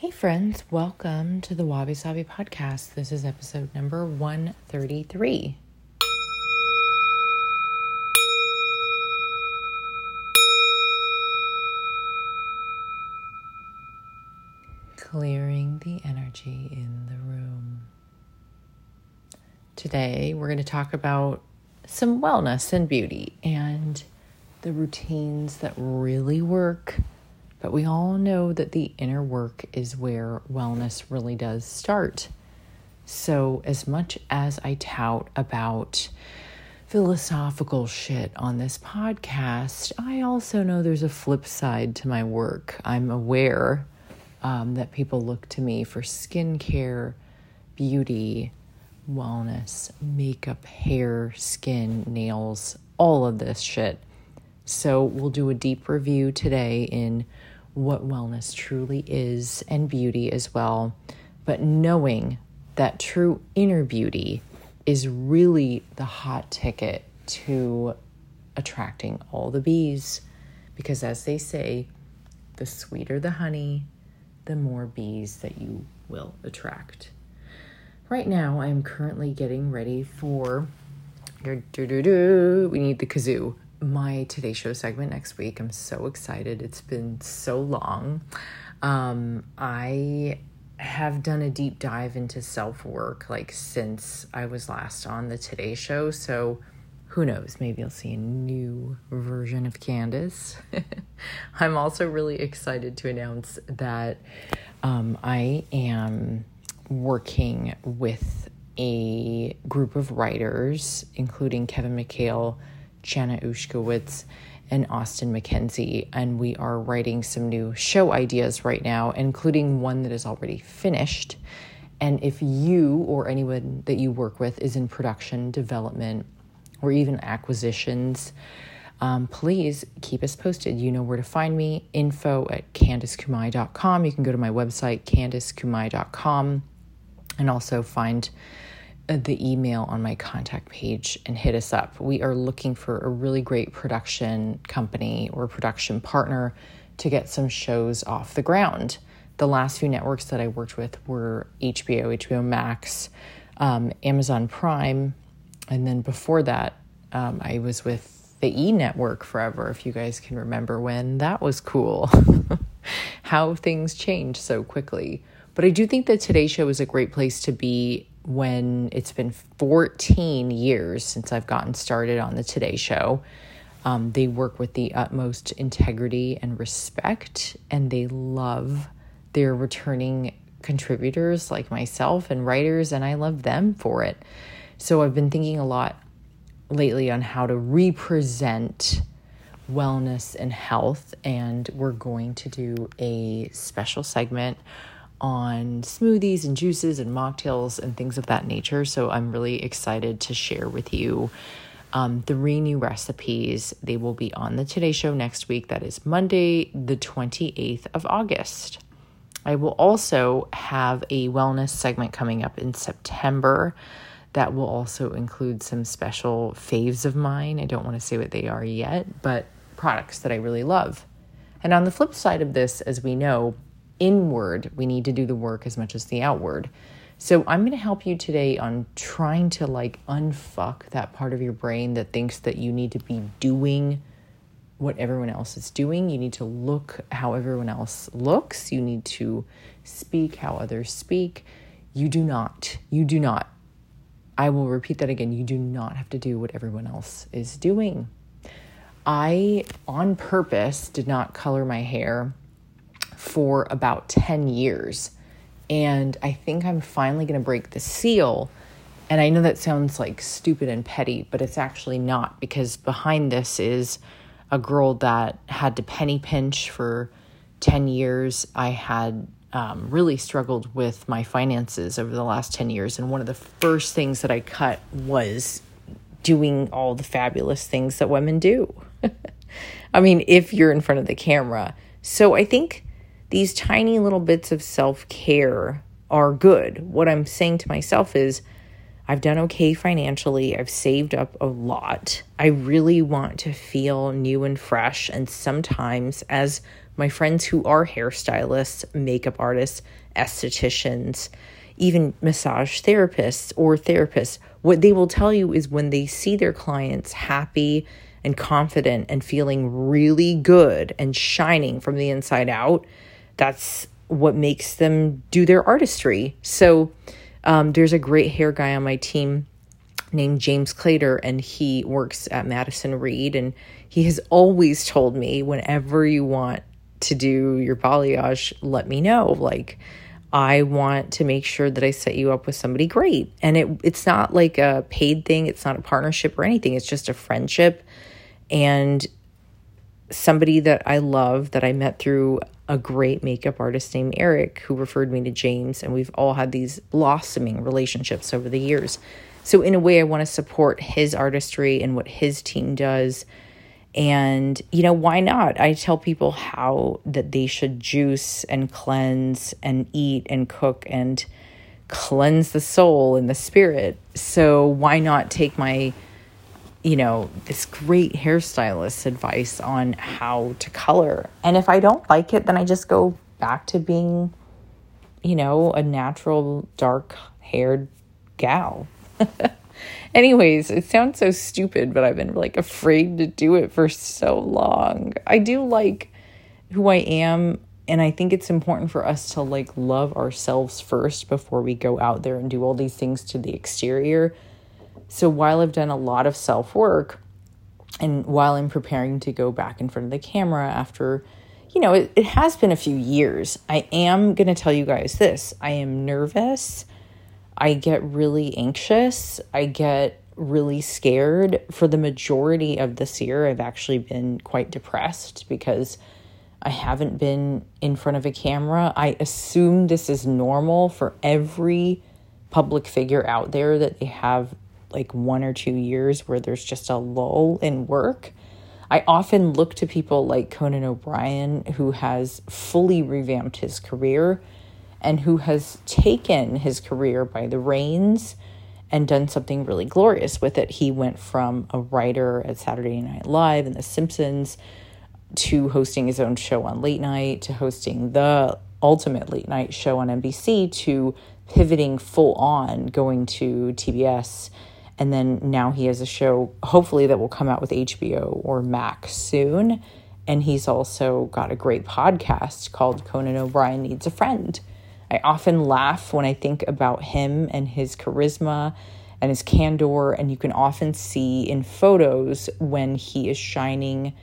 Hey, friends, welcome to the Wabi Sabi podcast. This is episode number 133. Clearing the energy in the room. Today, we're going to talk about some wellness and beauty and the routines that really work but we all know that the inner work is where wellness really does start. So, as much as I tout about philosophical shit on this podcast, I also know there's a flip side to my work. I'm aware um, that people look to me for skincare, beauty, wellness, makeup, hair, skin, nails, all of this shit. So, we'll do a deep review today in what wellness truly is and beauty as well, but knowing that true inner beauty is really the hot ticket to attracting all the bees. Because as they say, the sweeter the honey, the more bees that you will attract. Right now, I am currently getting ready for. Your do do do, we need the kazoo my Today Show segment next week. I'm so excited. It's been so long. Um, I have done a deep dive into self work like since I was last on the Today Show. So who knows? Maybe I'll see a new version of Candice. I'm also really excited to announce that um, I am working with a group of writers, including Kevin McHale Jenna Ushkowitz and Austin McKenzie, and we are writing some new show ideas right now, including one that is already finished. And if you or anyone that you work with is in production, development, or even acquisitions, um, please keep us posted. You know where to find me info at candicekumai.com. You can go to my website, candicekumai.com, and also find the email on my contact page and hit us up. We are looking for a really great production company or production partner to get some shows off the ground. The last few networks that I worked with were HBO, HBO Max, um, Amazon Prime, and then before that, um, I was with the E Network forever, if you guys can remember when that was cool. How things change so quickly. But I do think that today's show is a great place to be when it's been 14 years since I've gotten started on the Today Show. Um, they work with the utmost integrity and respect, and they love their returning contributors like myself and writers, and I love them for it. So I've been thinking a lot lately on how to represent wellness and health, and we're going to do a special segment on smoothies and juices and mocktails and things of that nature. So I'm really excited to share with you um, three new recipes. They will be on the Today Show next week. That is Monday, the 28th of August. I will also have a wellness segment coming up in September that will also include some special faves of mine. I don't want to say what they are yet, but products that I really love. And on the flip side of this, as we know, inward, we need to do the work as much as the outward. So I'm going to help you today on trying to like unfuck that part of your brain that thinks that you need to be doing what everyone else is doing. You need to look how everyone else looks. You need to speak how others speak. You do not. You do not. I will repeat that again. You do not have to do what everyone else is doing. I, on purpose, did not color my hair for about 10 years. And I think I'm finally going to break the seal. And I know that sounds like stupid and petty, but it's actually not because behind this is a girl that had to penny pinch for 10 years. I had um, really struggled with my finances over the last 10 years. And one of the first things that I cut was doing all the fabulous things that women do. I mean, if you're in front of the camera. So I think these tiny little bits of self care are good. What I'm saying to myself is, I've done okay financially. I've saved up a lot. I really want to feel new and fresh. And sometimes, as my friends who are hairstylists, makeup artists, estheticians, even massage therapists or therapists, what they will tell you is when they see their clients happy and confident and feeling really good and shining from the inside out, that's what makes them do their artistry. So, um, there's a great hair guy on my team named James Clater, and he works at Madison Reed. And he has always told me, whenever you want to do your balayage, let me know. Like, I want to make sure that I set you up with somebody great. And it it's not like a paid thing, it's not a partnership or anything. It's just a friendship and somebody that I love that I met through a great makeup artist named Eric who referred me to James and we've all had these blossoming relationships over the years. So in a way I want to support his artistry and what his team does and, you know, why not? I tell people how that they should juice and cleanse and eat and cook and cleanse the soul and the spirit. So why not take my, you know, this great hairstylist advice on how to color? And if I don't like it, then I just go back to being, you know, a natural dark haired gal. Anyways, it sounds so stupid, but I've been like afraid to do it for so long. I do like who I am, and I think it's important for us to like love ourselves first before we go out there and do all these things to the exterior. So while I've done a lot of self work, and while I'm preparing to go back in front of the camera after, you know, it, it has been a few years, I am going to tell you guys this I am nervous I get really anxious. I get really scared. For the majority of this year, I've actually been quite depressed because I haven't been in front of a camera. I assume this is normal for every public figure out there that they have like one or two years where there's just a lull in work. I often look to people like Conan O'Brien, who has fully revamped his career and who has taken his career by the reins and done something really glorious with it. He went from a writer at Saturday Night Live and The Simpsons to hosting his own show on late night to hosting the ultimate late night show on NBC to pivoting full on going to TBS and then now he has a show hopefully that will come out with HBO or Max soon and he's also got a great podcast called Conan O'Brien Needs a Friend I often laugh when I think about him and his charisma and his candor. And you can often see in photos when he is shining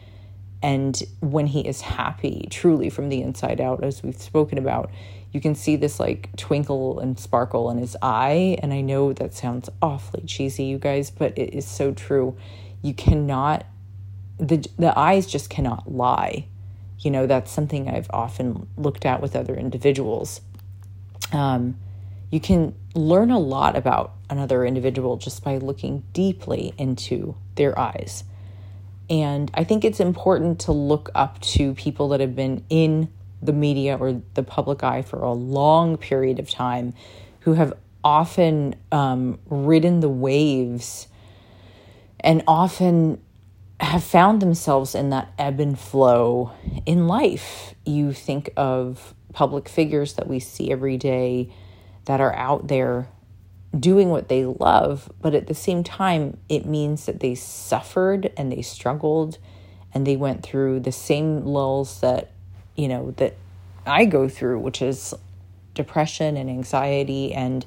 and when he is happy, truly from the inside out, as we've spoken about. You can see this like twinkle and sparkle in his eye. And I know that sounds awfully cheesy, you guys, but it is so true. You cannot, the, the eyes just cannot lie. You know, that's something I've often looked at with other individuals um, you can learn a lot about another individual just by looking deeply into their eyes. And I think it's important to look up to people that have been in the media or the public eye for a long period of time who have often um, ridden the waves and often have found themselves in that ebb and flow in life. You think of public figures that we see every day that are out there doing what they love, but at the same time, it means that they suffered and they struggled and they went through the same lulls that, you know, that I go through, which is depression and anxiety and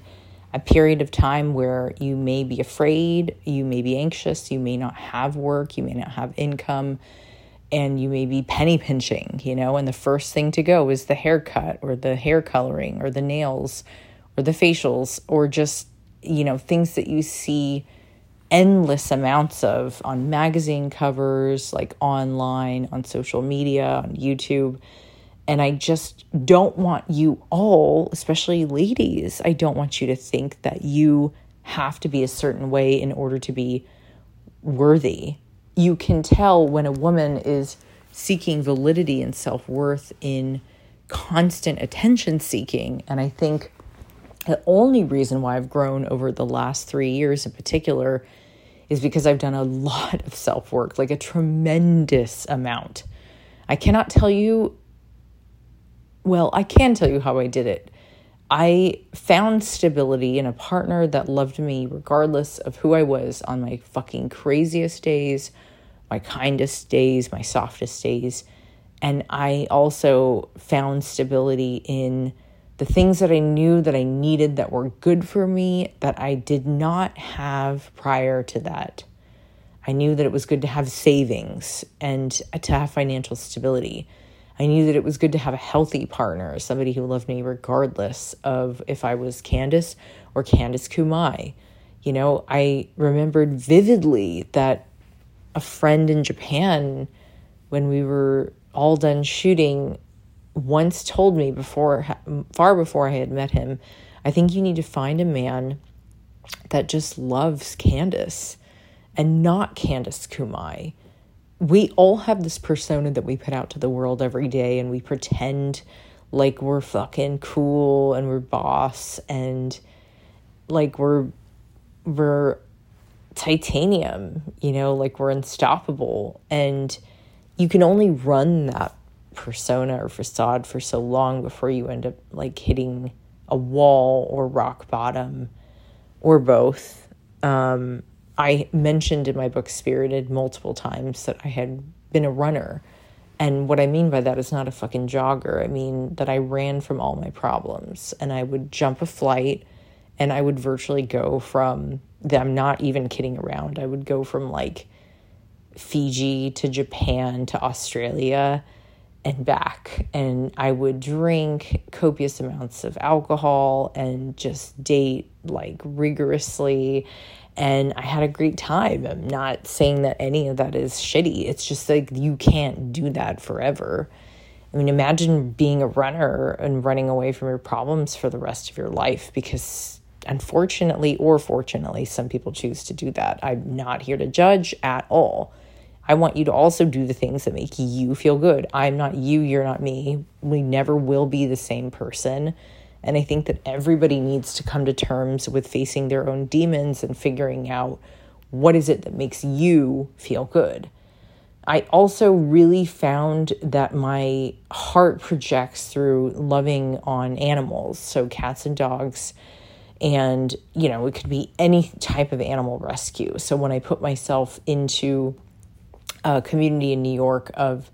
a period of time where you may be afraid, you may be anxious, you may not have work, you may not have income, and you may be penny pinching, you know, and the first thing to go is the haircut or the hair coloring or the nails or the facials or just, you know, things that you see endless amounts of on magazine covers, like online, on social media, on YouTube. And I just don't want you all, especially ladies, I don't want you to think that you have to be a certain way in order to be worthy you can tell when a woman is seeking validity and self worth in constant attention seeking. And I think the only reason why I've grown over the last three years in particular is because I've done a lot of self work, like a tremendous amount. I cannot tell you well, I can tell you how I did it. I found stability in a partner that loved me regardless of who I was on my fucking craziest days, my kindest days, my softest days. And I also found stability in the things that I knew that I needed that were good for me that I did not have prior to that. I knew that it was good to have savings and to have financial stability. I knew that it was good to have a healthy partner, somebody who loved me regardless of if I was Candice or Candice Kumai. You know, I remembered vividly that a friend in Japan, when we were all done shooting, once told me before, far before I had met him, I think you need to find a man that just loves Candice and not Candice Kumai. We all have this persona that we put out to the world every day and we pretend like we're fucking cool and we're boss and like we're we're titanium, you know, like we're unstoppable. And you can only run that persona or facade for so long before you end up like hitting a wall or rock bottom or both. Um, I mentioned in my book Spirited multiple times that I had been a runner. And what I mean by that is not a fucking jogger. I mean that I ran from all my problems and I would jump a flight and I would virtually go from, I'm not even kidding around, I would go from like Fiji to Japan to Australia and back. And I would drink copious amounts of alcohol and just date like rigorously and I had a great time. I'm not saying that any of that is shitty. It's just like you can't do that forever. I mean, imagine being a runner and running away from your problems for the rest of your life because, unfortunately or fortunately, some people choose to do that. I'm not here to judge at all. I want you to also do the things that make you feel good. I'm not you, you're not me. We never will be the same person. And I think that everybody needs to come to terms with facing their own demons and figuring out what is it that makes you feel good. I also really found that my heart projects through loving on animals, so cats and dogs. And, you know, it could be any type of animal rescue. So when I put myself into a community in New York of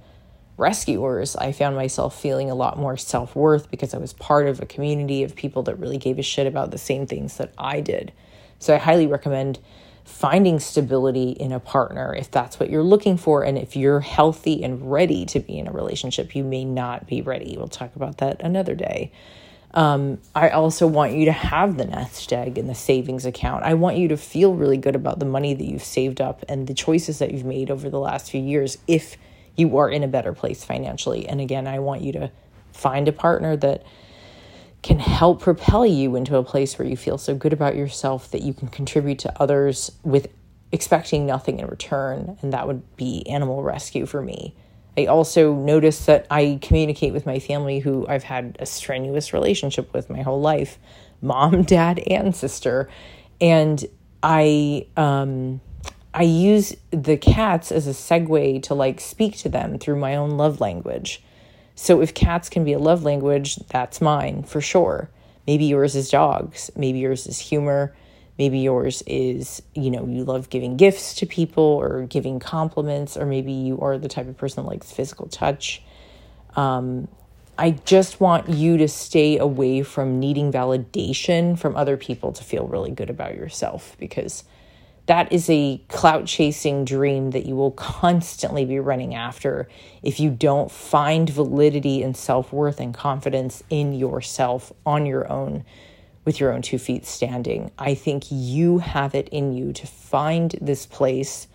rescuers, I found myself feeling a lot more self worth because I was part of a community of people that really gave a shit about the same things that I did. So I highly recommend finding stability in a partner if that's what you're looking for. And if you're healthy and ready to be in a relationship, you may not be ready. We'll talk about that another day. Um, I also want you to have the nest egg in the savings account. I want you to feel really good about the money that you've saved up and the choices that you've made over the last few years if you are in a better place financially. And again, I want you to find a partner that can help propel you into a place where you feel so good about yourself that you can contribute to others with expecting nothing in return. And that would be animal rescue for me. I also notice that I communicate with my family who I've had a strenuous relationship with my whole life mom, dad, and sister. And I, um, I use the cats as a segue to like speak to them through my own love language. So if cats can be a love language, that's mine for sure. Maybe yours is dogs, maybe yours is humor, maybe yours is, you know, you love giving gifts to people or giving compliments, or maybe you are the type of person that likes physical touch. Um, I just want you to stay away from needing validation from other people to feel really good about yourself because that is a clout chasing dream that you will constantly be running after if you don't find validity and self worth and confidence in yourself on your own with your own two feet standing. I think you have it in you to find this place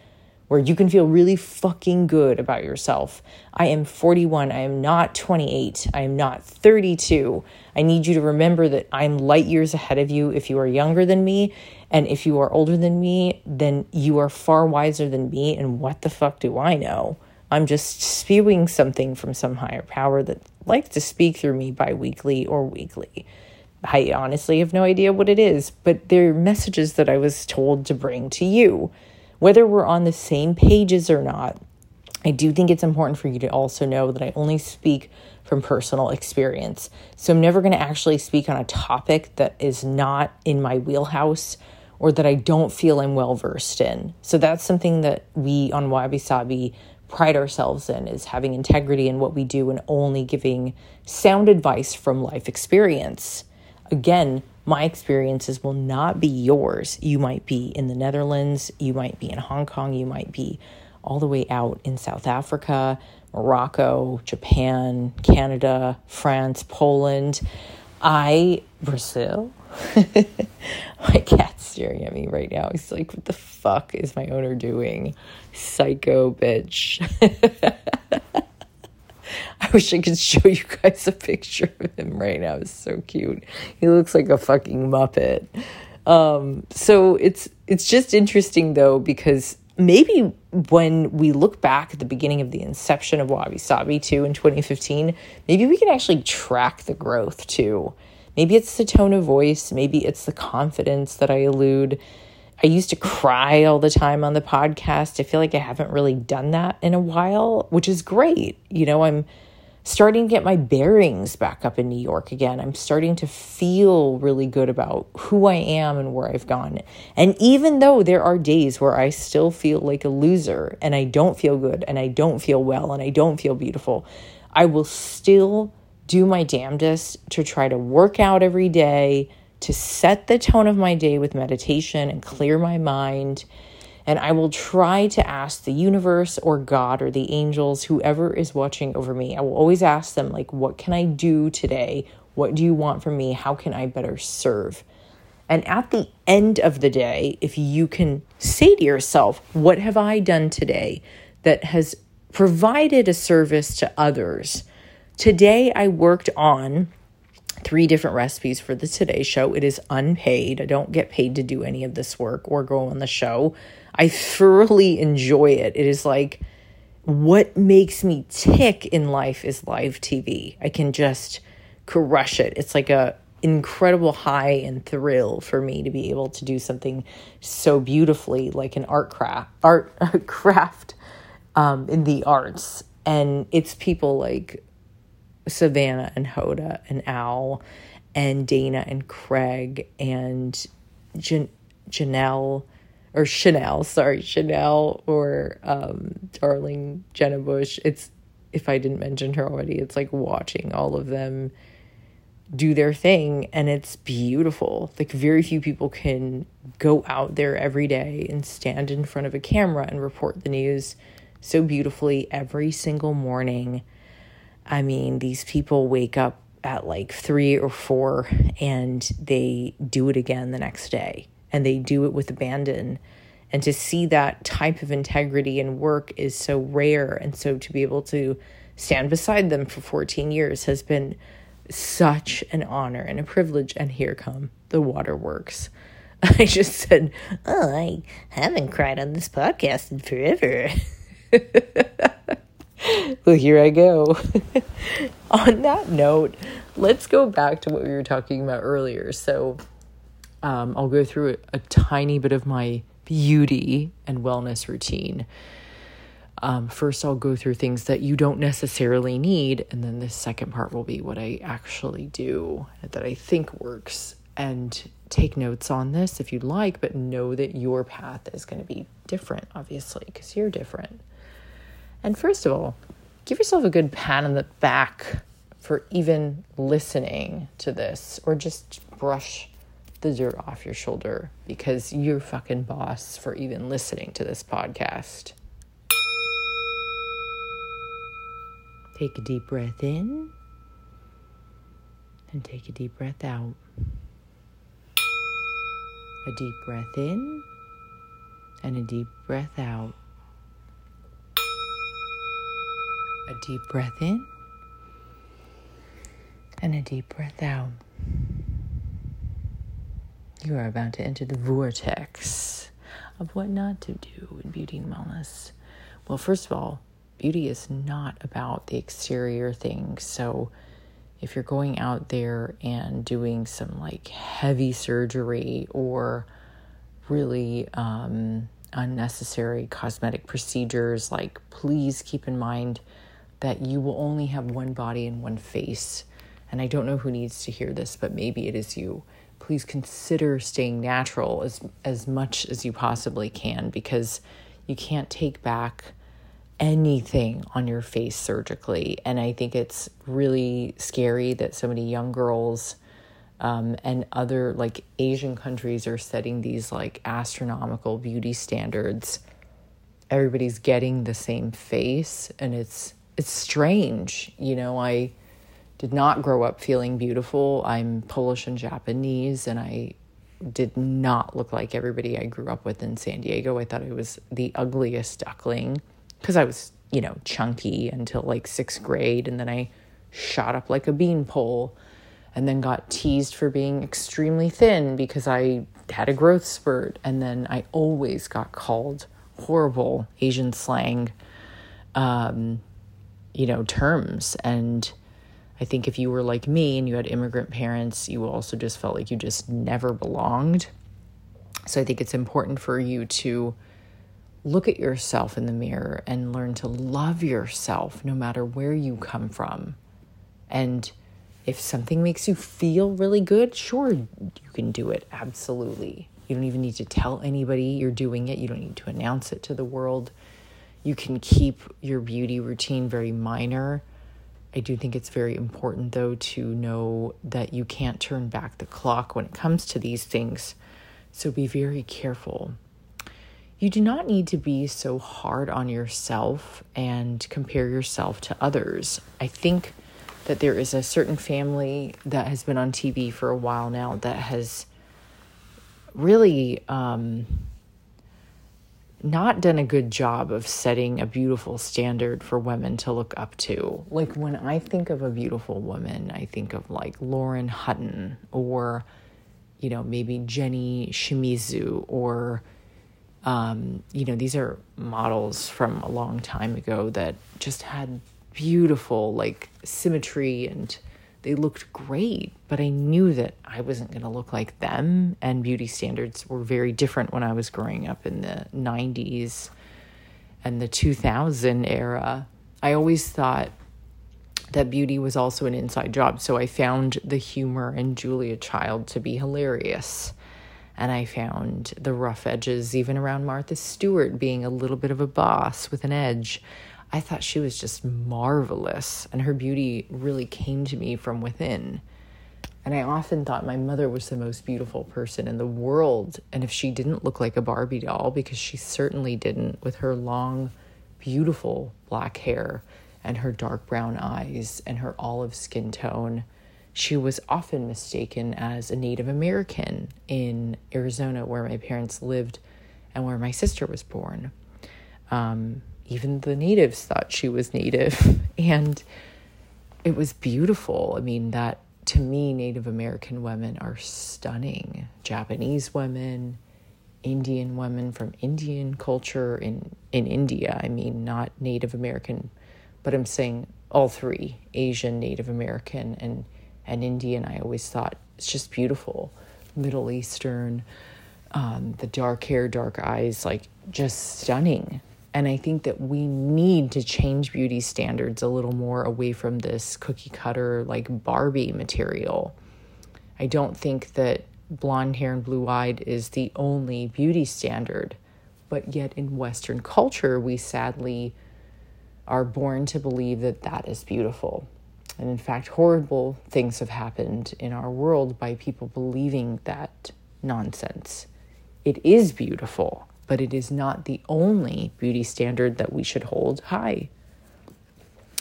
where you can feel really fucking good about yourself. I am 41. I am not 28. I am not 32. I need you to remember that I'm light years ahead of you if you are younger than me. And if you are older than me, then you are far wiser than me. And what the fuck do I know? I'm just spewing something from some higher power that likes to speak through me bi weekly or weekly. I honestly have no idea what it is, but they're messages that I was told to bring to you whether we're on the same pages or not, I do think it's important for you to also know that I only speak from personal experience. So I'm never going to actually speak on a topic that is not in my wheelhouse or that I don't feel I'm well versed in. So that's something that we on Wabi Sabi pride ourselves in is having integrity in what we do and only giving sound advice from life experience. Again, my experiences will not be yours. You might be in the Netherlands, you might be in Hong Kong, you might be all the way out in South Africa, Morocco, Japan, Canada, France, Poland. I, Brazil. my cat's staring at me right now. He's like, What the fuck is my owner doing? Psycho bitch. I wish I could show you guys a picture of him right now. It's so cute. He looks like a fucking muppet. Um, so it's it's just interesting though because maybe when we look back at the beginning of the inception of Wabi Sabi too in 2015, maybe we can actually track the growth too. Maybe it's the tone of voice, maybe it's the confidence that I elude. I used to cry all the time on the podcast. I feel like I haven't really done that in a while, which is great. You know, I'm starting to get my bearings back up in New York again. I'm starting to feel really good about who I am and where I've gone. And even though there are days where I still feel like a loser and I don't feel good and I don't feel well and I don't feel beautiful, I will still do my damnedest to try to work out every day, to set the tone of my day with meditation and clear my mind and I will try to ask the universe or God or the angels, whoever is watching over me, I will always ask them, like, what can I do today? What do you want from me? How can I better serve? And at the end of the day, if you can say to yourself, what have I done today that has provided a service to others? Today, I worked on three different recipes for the Today Show. It is unpaid. I don't get paid to do any of this work or go on the show. I thoroughly enjoy it. It is like what makes me tick in life is live TV. I can just crush it. It's like a incredible high and thrill for me to be able to do something so beautifully like an art craft art craft um, in the arts and it's people like savannah and hoda and al and dana and craig and Jan- janelle or Sheinelle, sorry, Sheinelle or um, Darling Jenna Bush. It's if I didn't mention her already, it's like watching all of them do their thing and it's beautiful. Like very few people can go out there every day and stand in front of a camera and report the news so beautifully every single morning. I mean, these people wake up at like 3 or 4 and they do it again the next day and they do it with abandon. And to see that type of integrity and work is so rare. And so to be able to stand beside them for 14 years has been such an honor and a privilege. And here come the waterworks. I just said, Oh, I haven't cried on this podcast in forever. well, here I go. on that note, let's go back to what we were talking about earlier. So, um, I'll go through a, a, tiny bit of my beauty and wellness routine. Um, first, I'll go through things that you don't necessarily need, and then the second part will be what I actually do that I think works. And take notes on this if you'd like, but know that your path is going to be different, obviously, because you're different. And first of all, give yourself a good pat on the back for even listening to this or just brush the dirt off your shoulder because you're fucking boss for even listening to this podcast. Take a deep breath in and take a deep breath out. A deep breath in and a deep breath out. A deep breath in and a deep breath out. You are about to enter the vortex of what not to do in beauty and wellness. Well, first of all, beauty is not about the exterior things. So, if you're going out there and doing some like heavy surgery or really um, unnecessary cosmetic procedures. Like, please keep in mind that you will only have one body and one face. And I don't know who needs to hear this, but maybe it is you. Please consider staying natural as as much as you possibly can because you can't take back anything on your face surgically. And I think it's really scary that so many young girls um, and other like Asian countries are setting these like astronomical beauty standards. Everybody's getting the same face, and it's it's strange. You know, I did not grow up feeling beautiful. I'm Polish and Japanese, and I did not look like everybody I grew up with in San Diego. I thought I was the ugliest duckling because I was, you know, chunky until like sixth grade, and then I shot up like a beanpole, and then got teased for being extremely thin because I had a growth spurt, and then I always got called horrible Asian slang, um, you know, terms. And I think if you were like me and you had immigrant parents, you also just felt like you just never belonged. So I think it's important for you to look at yourself in the mirror and learn to love yourself no matter where you come from. And if something makes you feel really good, sure, you can do it. Absolutely. You don't even need to tell anybody you're doing it, you don't need to announce it to the world. You can keep your beauty routine very minor. I do think it's very important, though, to know that you can't turn back the clock when it comes to these things. So be very careful you do not need to be so hard on yourself and compare yourself to others. I think that there is a certain family that has been on TV for a while now that has really um, not done a good job of setting a beautiful standard for women to look up to. Like when I think of a beautiful woman, I think of like Lauren Hutton or, you know, maybe Jenny Shimizu or um, you know, these are models from a long time ago that just had beautiful like symmetry and they looked great, but I knew that I wasn't going to look like them. And beauty standards were very different when I was growing up in the 90s and the 2000 era. I always thought that beauty was also an inside job. So I found the humor in Julia Child to be hilarious. And I found the rough edges, even around Martha Stewart being a little bit of a boss with an edge. I thought she was just marvelous, and her beauty really came to me from within. And I often thought my mother was the most beautiful person in the world. And if she didn't look like a Barbie doll, because she certainly didn't, with her long, beautiful black hair and her dark brown eyes and her olive skin tone, she was often mistaken as a Native American in Arizona, where my parents lived and where my sister was born. Um, even the natives thought she was Native, and it was beautiful. I mean, that to me, Native American women are stunning. Japanese women, Indian women from Indian culture in, in India. I mean, not Native American, but I'm saying all three Asian, Native American, and and Indian, I always thought it's just beautiful. Middle Eastern, um, the dark hair, dark eyes, like just stunning. And I think that we need to change beauty standards a little more away from this cookie cutter, like Barbie material. I don't think that blonde hair and blue eyed is the only beauty standard, but yet in Western culture, we sadly are born to believe that that is beautiful. And in fact, horrible things have happened in our world by people believing that nonsense. It is beautiful, but it is not the only beauty standard that we should hold high.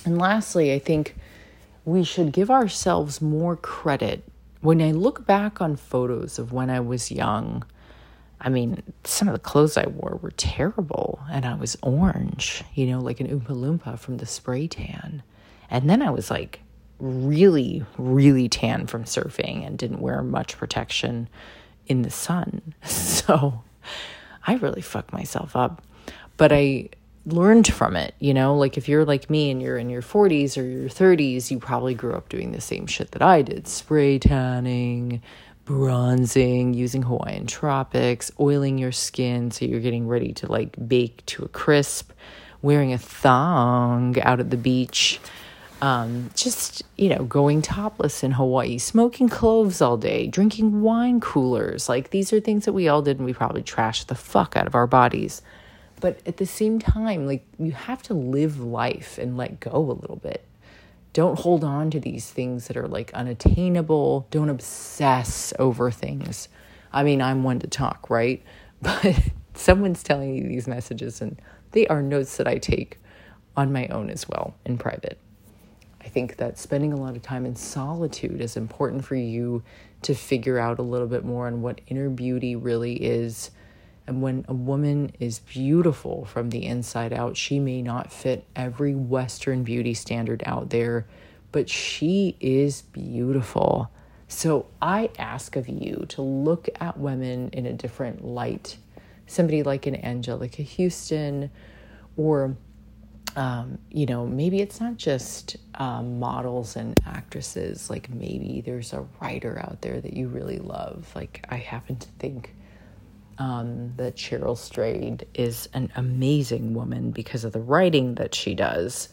And lastly, I think we should give ourselves more credit. When I look back on photos of when I was young, I mean, some of the clothes I wore were terrible, and I was orange, you know, like an Oompa Loompa from the spray tan. And then I was like really, really tan from surfing and didn't wear much protection in the sun. So I really fucked myself up. But I learned from it, you know? Like if you're like me and you're in your 40s or your 30s, you probably grew up doing the same shit that I did spray tanning, bronzing, using Hawaiian tropics, oiling your skin so you're getting ready to like bake to a crisp, wearing a thong out at the beach. Um, just, you know, going topless in Hawaii, smoking cloves all day, drinking wine coolers. Like, these are things that we all did and we probably trashed the fuck out of our bodies. But at the same time, like, you have to live life and let go a little bit. Don't hold on to these things that are like unattainable. Don't obsess over things. I mean, I'm one to talk, right? But someone's telling you these messages, and they are notes that I take on my own as well in private. I think that spending a lot of time in solitude is important for you to figure out a little bit more on what inner beauty really is. And when a woman is beautiful from the inside out, she may not fit every Western beauty standard out there, but she is beautiful. So I ask of you to look at women in a different light. Somebody like an Anjelica Huston or um, you know, maybe it's not just um, models and actresses. Like maybe there's a writer out there that you really love. Like I happen to think um, that Cheryl Strayed is an amazing woman because of the writing that she does.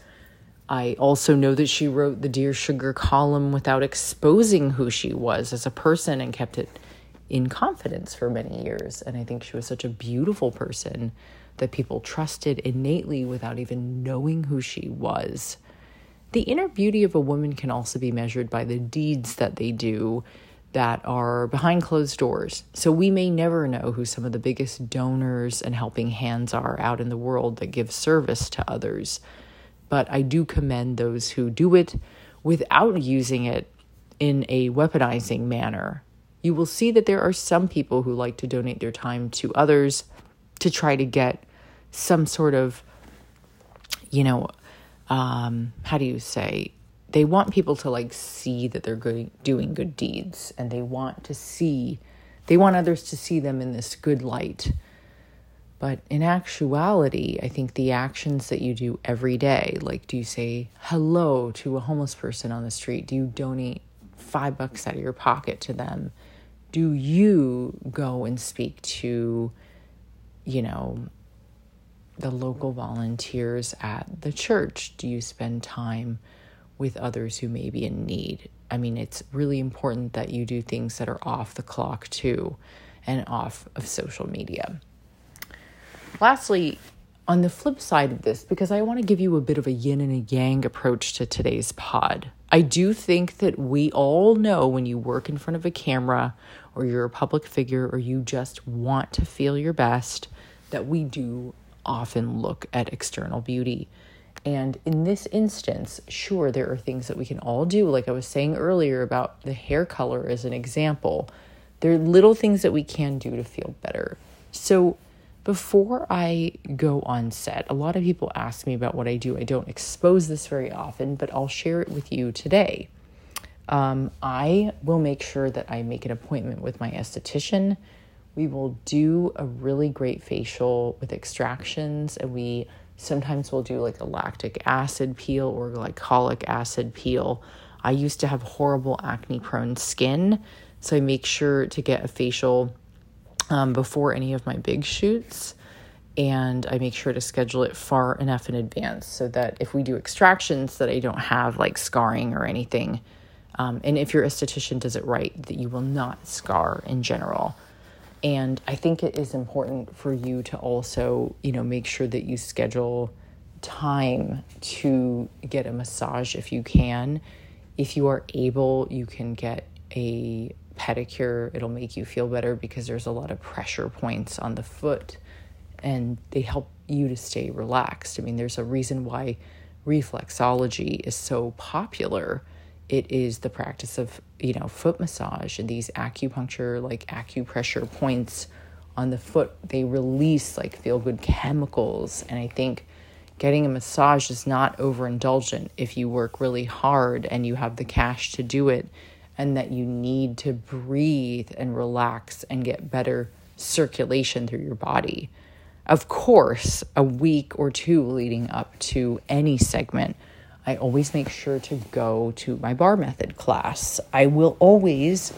I also know that she wrote the Dear Sugar column without exposing who she was as a person and kept it in confidence for many years. And I think she was such a beautiful person that people trusted innately without even knowing who she was. The inner beauty of a woman can also be measured by the deeds that they do that are behind closed doors. So we may never know who some of the biggest donors and helping hands are out in the world that give service to others. But I do commend those who do it without using it in a weaponizing manner. You will see that there are some people who like to donate their time to others to try to get some sort of, you know, um, how do you say? They want people to like see that they're good, doing good deeds, and they want to see, they want others to see them in this good light. But in actuality, I think the actions that you do every day, like do you say hello to a homeless person on the street? Do you donate five bucks out of your pocket to them? Do you go and speak to, you know, the local volunteers at the church? Do you spend time with others who may be in need? I mean, it's really important that you do things that are off the clock too and off of social media. Lastly, on the flip side of this, because I want to give you a bit of a yin and a yang approach to today's pod, I do think that we all know when you work in front of a camera or you're a public figure or you just want to feel your best that we do often look at external beauty. And in this instance, sure, there are things that we can all do. Like I was saying earlier about the hair color as an example, there are little things that we can do to feel better. So, before I go on set, a lot of people ask me about what I do. I don't expose this very often, but I'll share it with you today. Um, I will make sure that I make an appointment with my esthetician we will do a really great facial with extractions and we sometimes will do like a lactic acid peel or glycolic acid peel. I used to have horrible acne prone skin, so I make sure to get a facial um, before any of my big shoots. And I make sure to schedule it far enough in advance so that if we do extractions, that I don't have like scarring or anything. Um, and if your esthetician does it right, that you will not scar in general. And I think it is important for you to also, you know, make sure that you schedule time to get a massage if you can. If you are able, you can get a pedicure. It'll make you feel better because there's a lot of pressure points on the foot and they help you to stay relaxed. I mean, there's a reason why reflexology is so popular it is the practice of you know foot massage. And these acupuncture like acupressure points on the foot they release like feel good chemicals. And i think getting a massage is not overindulgent if you work really hard and you have the cash to do it and that you need to breathe and relax and get better circulation through your body. Of course a week or two leading up to any segment I always make sure to go to my bar method class. I will always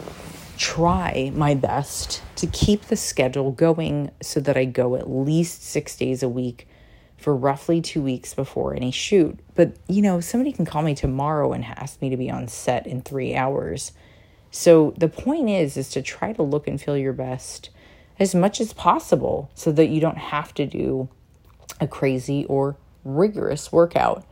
try my best to keep the schedule going so that I go at least six days a week for roughly two weeks before any shoot. But, you know, somebody can call me tomorrow and ask me to be on set in three hours. So the point is, is to try to look and feel your best as much as possible so that you don't have to do a crazy or rigorous workout.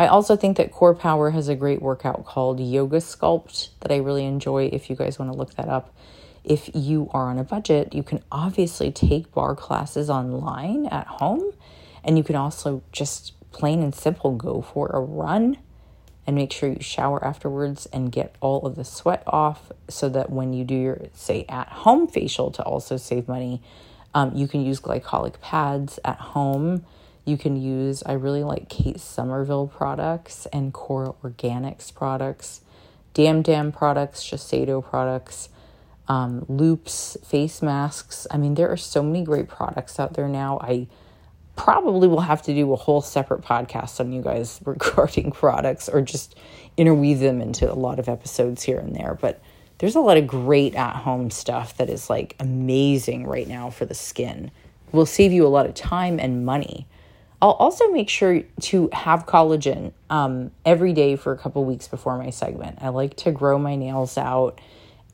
I also think that Core Power has a great workout called Yoga Sculpt that I really enjoy if you guys want to look that up. If you are on a budget, you can obviously take barre classes online at home and you can also just plain and simple go for a run and make sure you shower afterwards and get all of the sweat off so that when you do your, say, at home facial to also save money, um, you can use glycolic pads at home. You can use, I really like Kate Somerville products and Kora Organics products, Damdam products, Shiseido products, um, loops, face masks. I mean, there are so many great products out there now. I probably will have to do a whole separate podcast on you guys regarding products or just interweave them into a lot of episodes here and there. But there's a lot of great at home stuff that is like amazing right now for the skin. Will save you a lot of time and money. I'll also make sure to have collagen um, every day for a couple weeks before my segment. I like to grow my nails out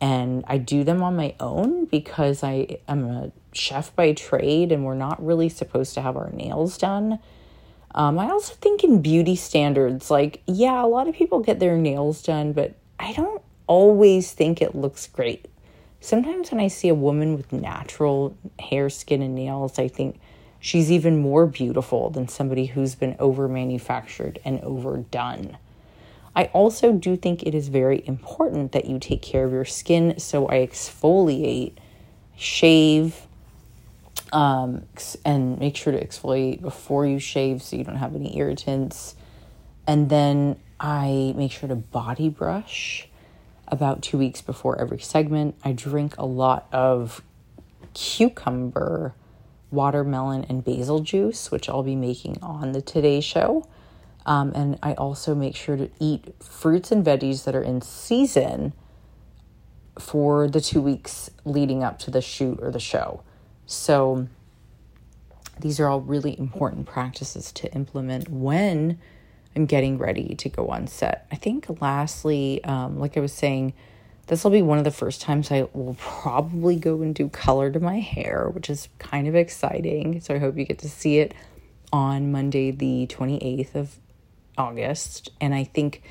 and I do them on my own because I am a chef by trade and we're not really supposed to have our nails done. Um, I also think in beauty standards, like, yeah, a lot of people get their nails done, but I don't always think it looks great. Sometimes when I see a woman with natural hair, skin, and nails, I think she's even more beautiful than somebody who's been over manufactured and overdone. I also do think it is very important that you take care of your skin, so I exfoliate, shave, um, and make sure to exfoliate before you shave so you don't have any irritants. And then I make sure to body brush about two weeks before every segment. I drink a lot of cucumber, watermelon, and basil juice, which I'll be making on the Today Show. Um, and I also make sure to eat fruits and veggies that are in season for the two weeks leading up to the shoot or the show. So these are all really important practices to implement when I'm getting ready to go on set. I think, lastly, um, like I was saying, this will be one of the first times I will probably go and do color to my hair, which is kind of exciting. So I hope you get to see it on Monday, the 28th of August. And I think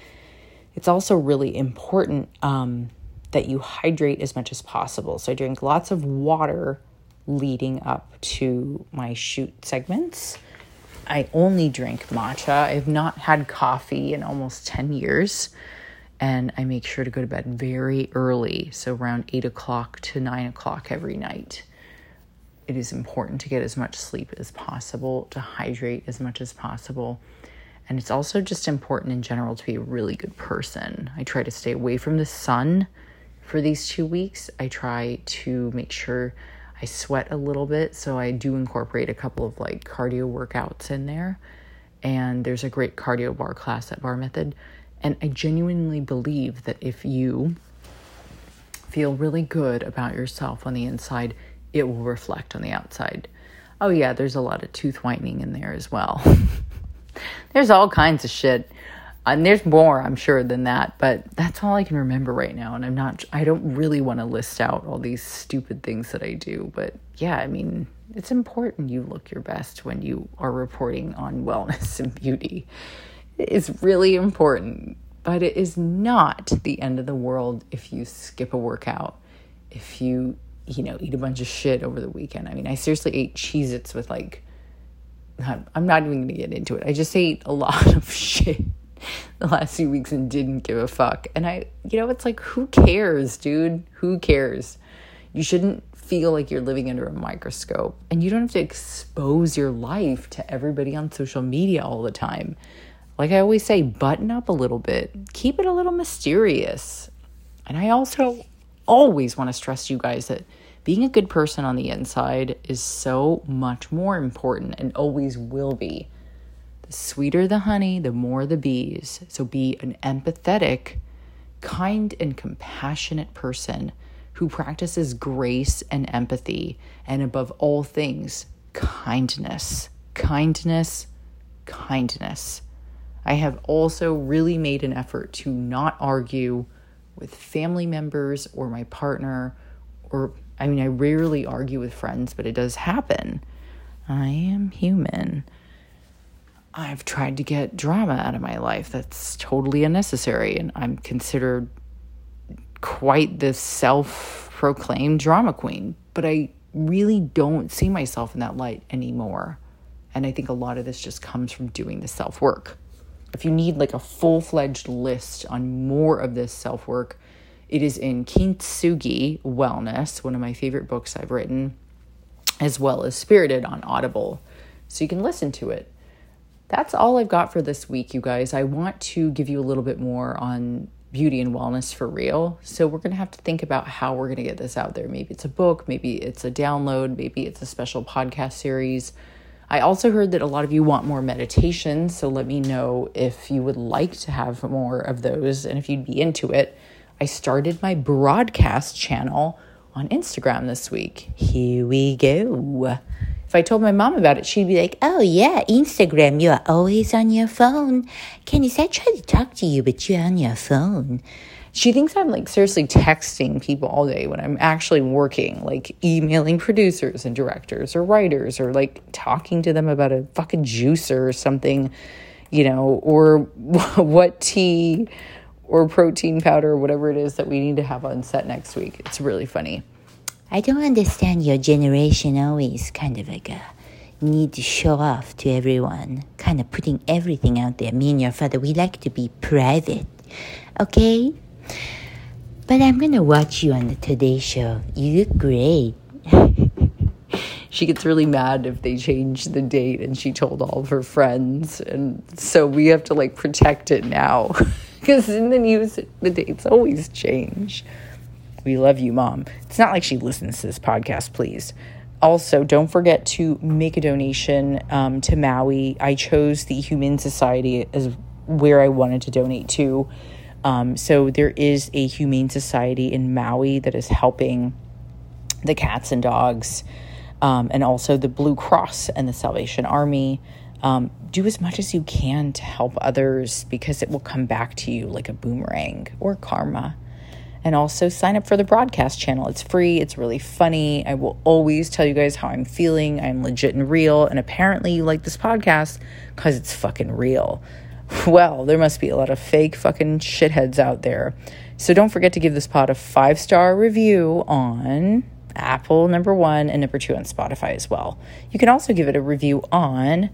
it's also really important um, that you hydrate as much as possible. So I drink lots of water leading up to my shoot segments. I only drink matcha. I've not had coffee in almost 10 years. And I make sure to go to bed very early, so around 8 o'clock to 9 o'clock every night. It is important to get as much sleep as possible, to hydrate as much as possible. And it's also just important in general to be a really good person. I try to stay away from the sun for these two weeks. I try to make sure I sweat a little bit, so I do incorporate a couple of like cardio workouts in there. And there's a great cardio barre class at Bar Method. And I genuinely believe that if you feel really good about yourself on the inside, it will reflect on the outside. Oh, yeah, there's a lot of tooth whitening in there as well. there's all kinds of shit and there's more i'm sure than that but that's all i can remember right now and i'm not i don't really want to list out all these stupid things that i do but yeah i mean it's important you look your best when you are reporting on wellness and beauty is really important but it is not the end of the world if you skip a workout if you you know eat a bunch of shit over the weekend i mean i seriously ate cheez its with like i'm not even gonna get into it i just ate a lot of shit the last few weeks and didn't give a fuck. And I, you know, it's like, who cares, dude? Who cares? You shouldn't feel like you're living under a microscope and you don't have to expose your life to everybody on social media all the time. Like I always say, button up a little bit, keep it a little mysterious. And I also always want to stress to you guys that being a good person on the inside is so much more important and always will be the sweeter the honey, the more the bees. So be an empathetic, kind, and compassionate person who practices grace and empathy, and above all things, kindness. Kindness, kindness. I have also really made an effort to not argue with family members or my partner, or I mean, I rarely argue with friends, but it does happen. I am human. I've tried to get drama out of my life that's totally unnecessary, and I'm considered quite the self proclaimed drama queen. But I really don't see myself in that light anymore. And I think a lot of this just comes from doing the self work. If you need like a full fledged list on more of this self work, it is in Kintsugi Wellness, one of my favorite books I've written, as well as Spirited on Audible. So you can listen to it that's all I've got for this week, you guys. I want to give you a little bit more on beauty and wellness for real. So we're going to have to think about how we're going to get this out there. Maybe it's a book, maybe it's a download, maybe it's a special podcast series. I also heard that a lot of you want more meditation, so let me know if you would like to have more of those and if you'd be into it. I started my broadcast channel on Instagram this week. Here we go. If I told my mom about it, she'd be like, Oh, yeah, Instagram, you are always on your phone. Candice, I try to talk to you, but you're on your phone. She thinks I'm like seriously texting people all day when I'm actually working, like emailing producers and directors or writers or like talking to them about a fucking juicer or something, you know, or what tea or protein powder or whatever it is that we need to have on set next week. It's really funny. I don't understand your generation always kind of like a need to show off to everyone, kind of putting everything out there. Me and your father, we like to be private, okay? But I'm gonna watch you on the Today Show. You look great. she gets really mad if they change the date, and she told all of her friends, and so we have to like protect it now because in the news the dates always change. We love you, mom. It's not like she listens to this podcast, please. Also, don't forget to make a donation um, to Maui. I chose the Humane Society as where I wanted to donate to. Um, so there is a Humane Society in Maui that is helping the cats and dogs, um, and also the Blue Cross and the Salvation Army. Um, do as much as you can to help others because it will come back to you like a boomerang or karma and also sign up for the broadcast channel. It's free, it's really funny. I will always tell you guys how I'm feeling. I'm legit and real. And apparently, you like this podcast because it's fucking real. Well, there must be a lot of fake fucking shitheads out there. So don't forget to give this pod a five star review on Apple, number one, and number two on Spotify as well. You can also give it a review on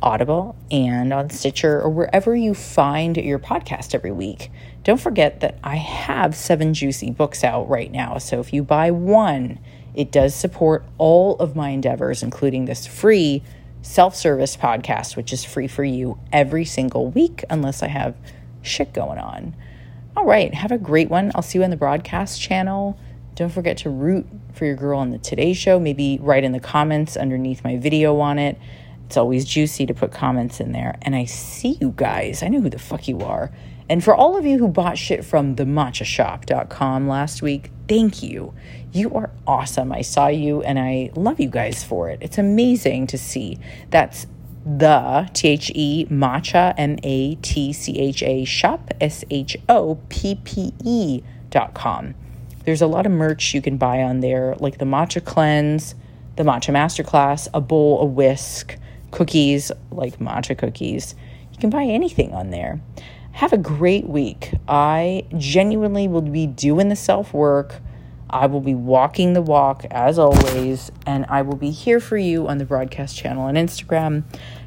Audible and on Stitcher or wherever you find your podcast every week. Don't forget that I have seven juicy books out right now. So if you buy one, it does support all of my endeavors, including this free self service podcast, which is free for you every single week, unless I have shit going on. All right, have a great one. I'll see you on the broadcast channel. Don't forget to root for your girl on the Today Show. Maybe write in the comments underneath my video on it. It's always juicy to put comments in there. And I see you guys. I know who the fuck you are. And for all of you who bought shit from thematchashoppe.com last week, thank you. You are awesome. I saw you and I love you guys for it. It's amazing to see. That's the T H E matcha M A T C H A shop S H O P P E dot com. There's a lot of merch you can buy on there, like the matcha cleanse, the matcha masterclass, a bowl, a whisk, cookies like matcha cookies. You can buy anything on there. Have a great week. I genuinely will be doing the self work. I will be walking the walk as always, and I will be here for you on the broadcast channel on Instagram.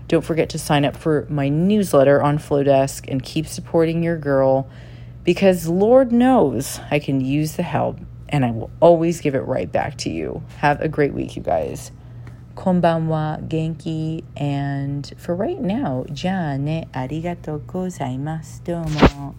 Don't forget to sign up for my newsletter on Flodesk and keep supporting your girl because Lord knows I can use the help and I will always give it right back to you. Have a great week, you guys. こんばんは、元気 and for right now、じゃあね、ありがとうございます。どうも。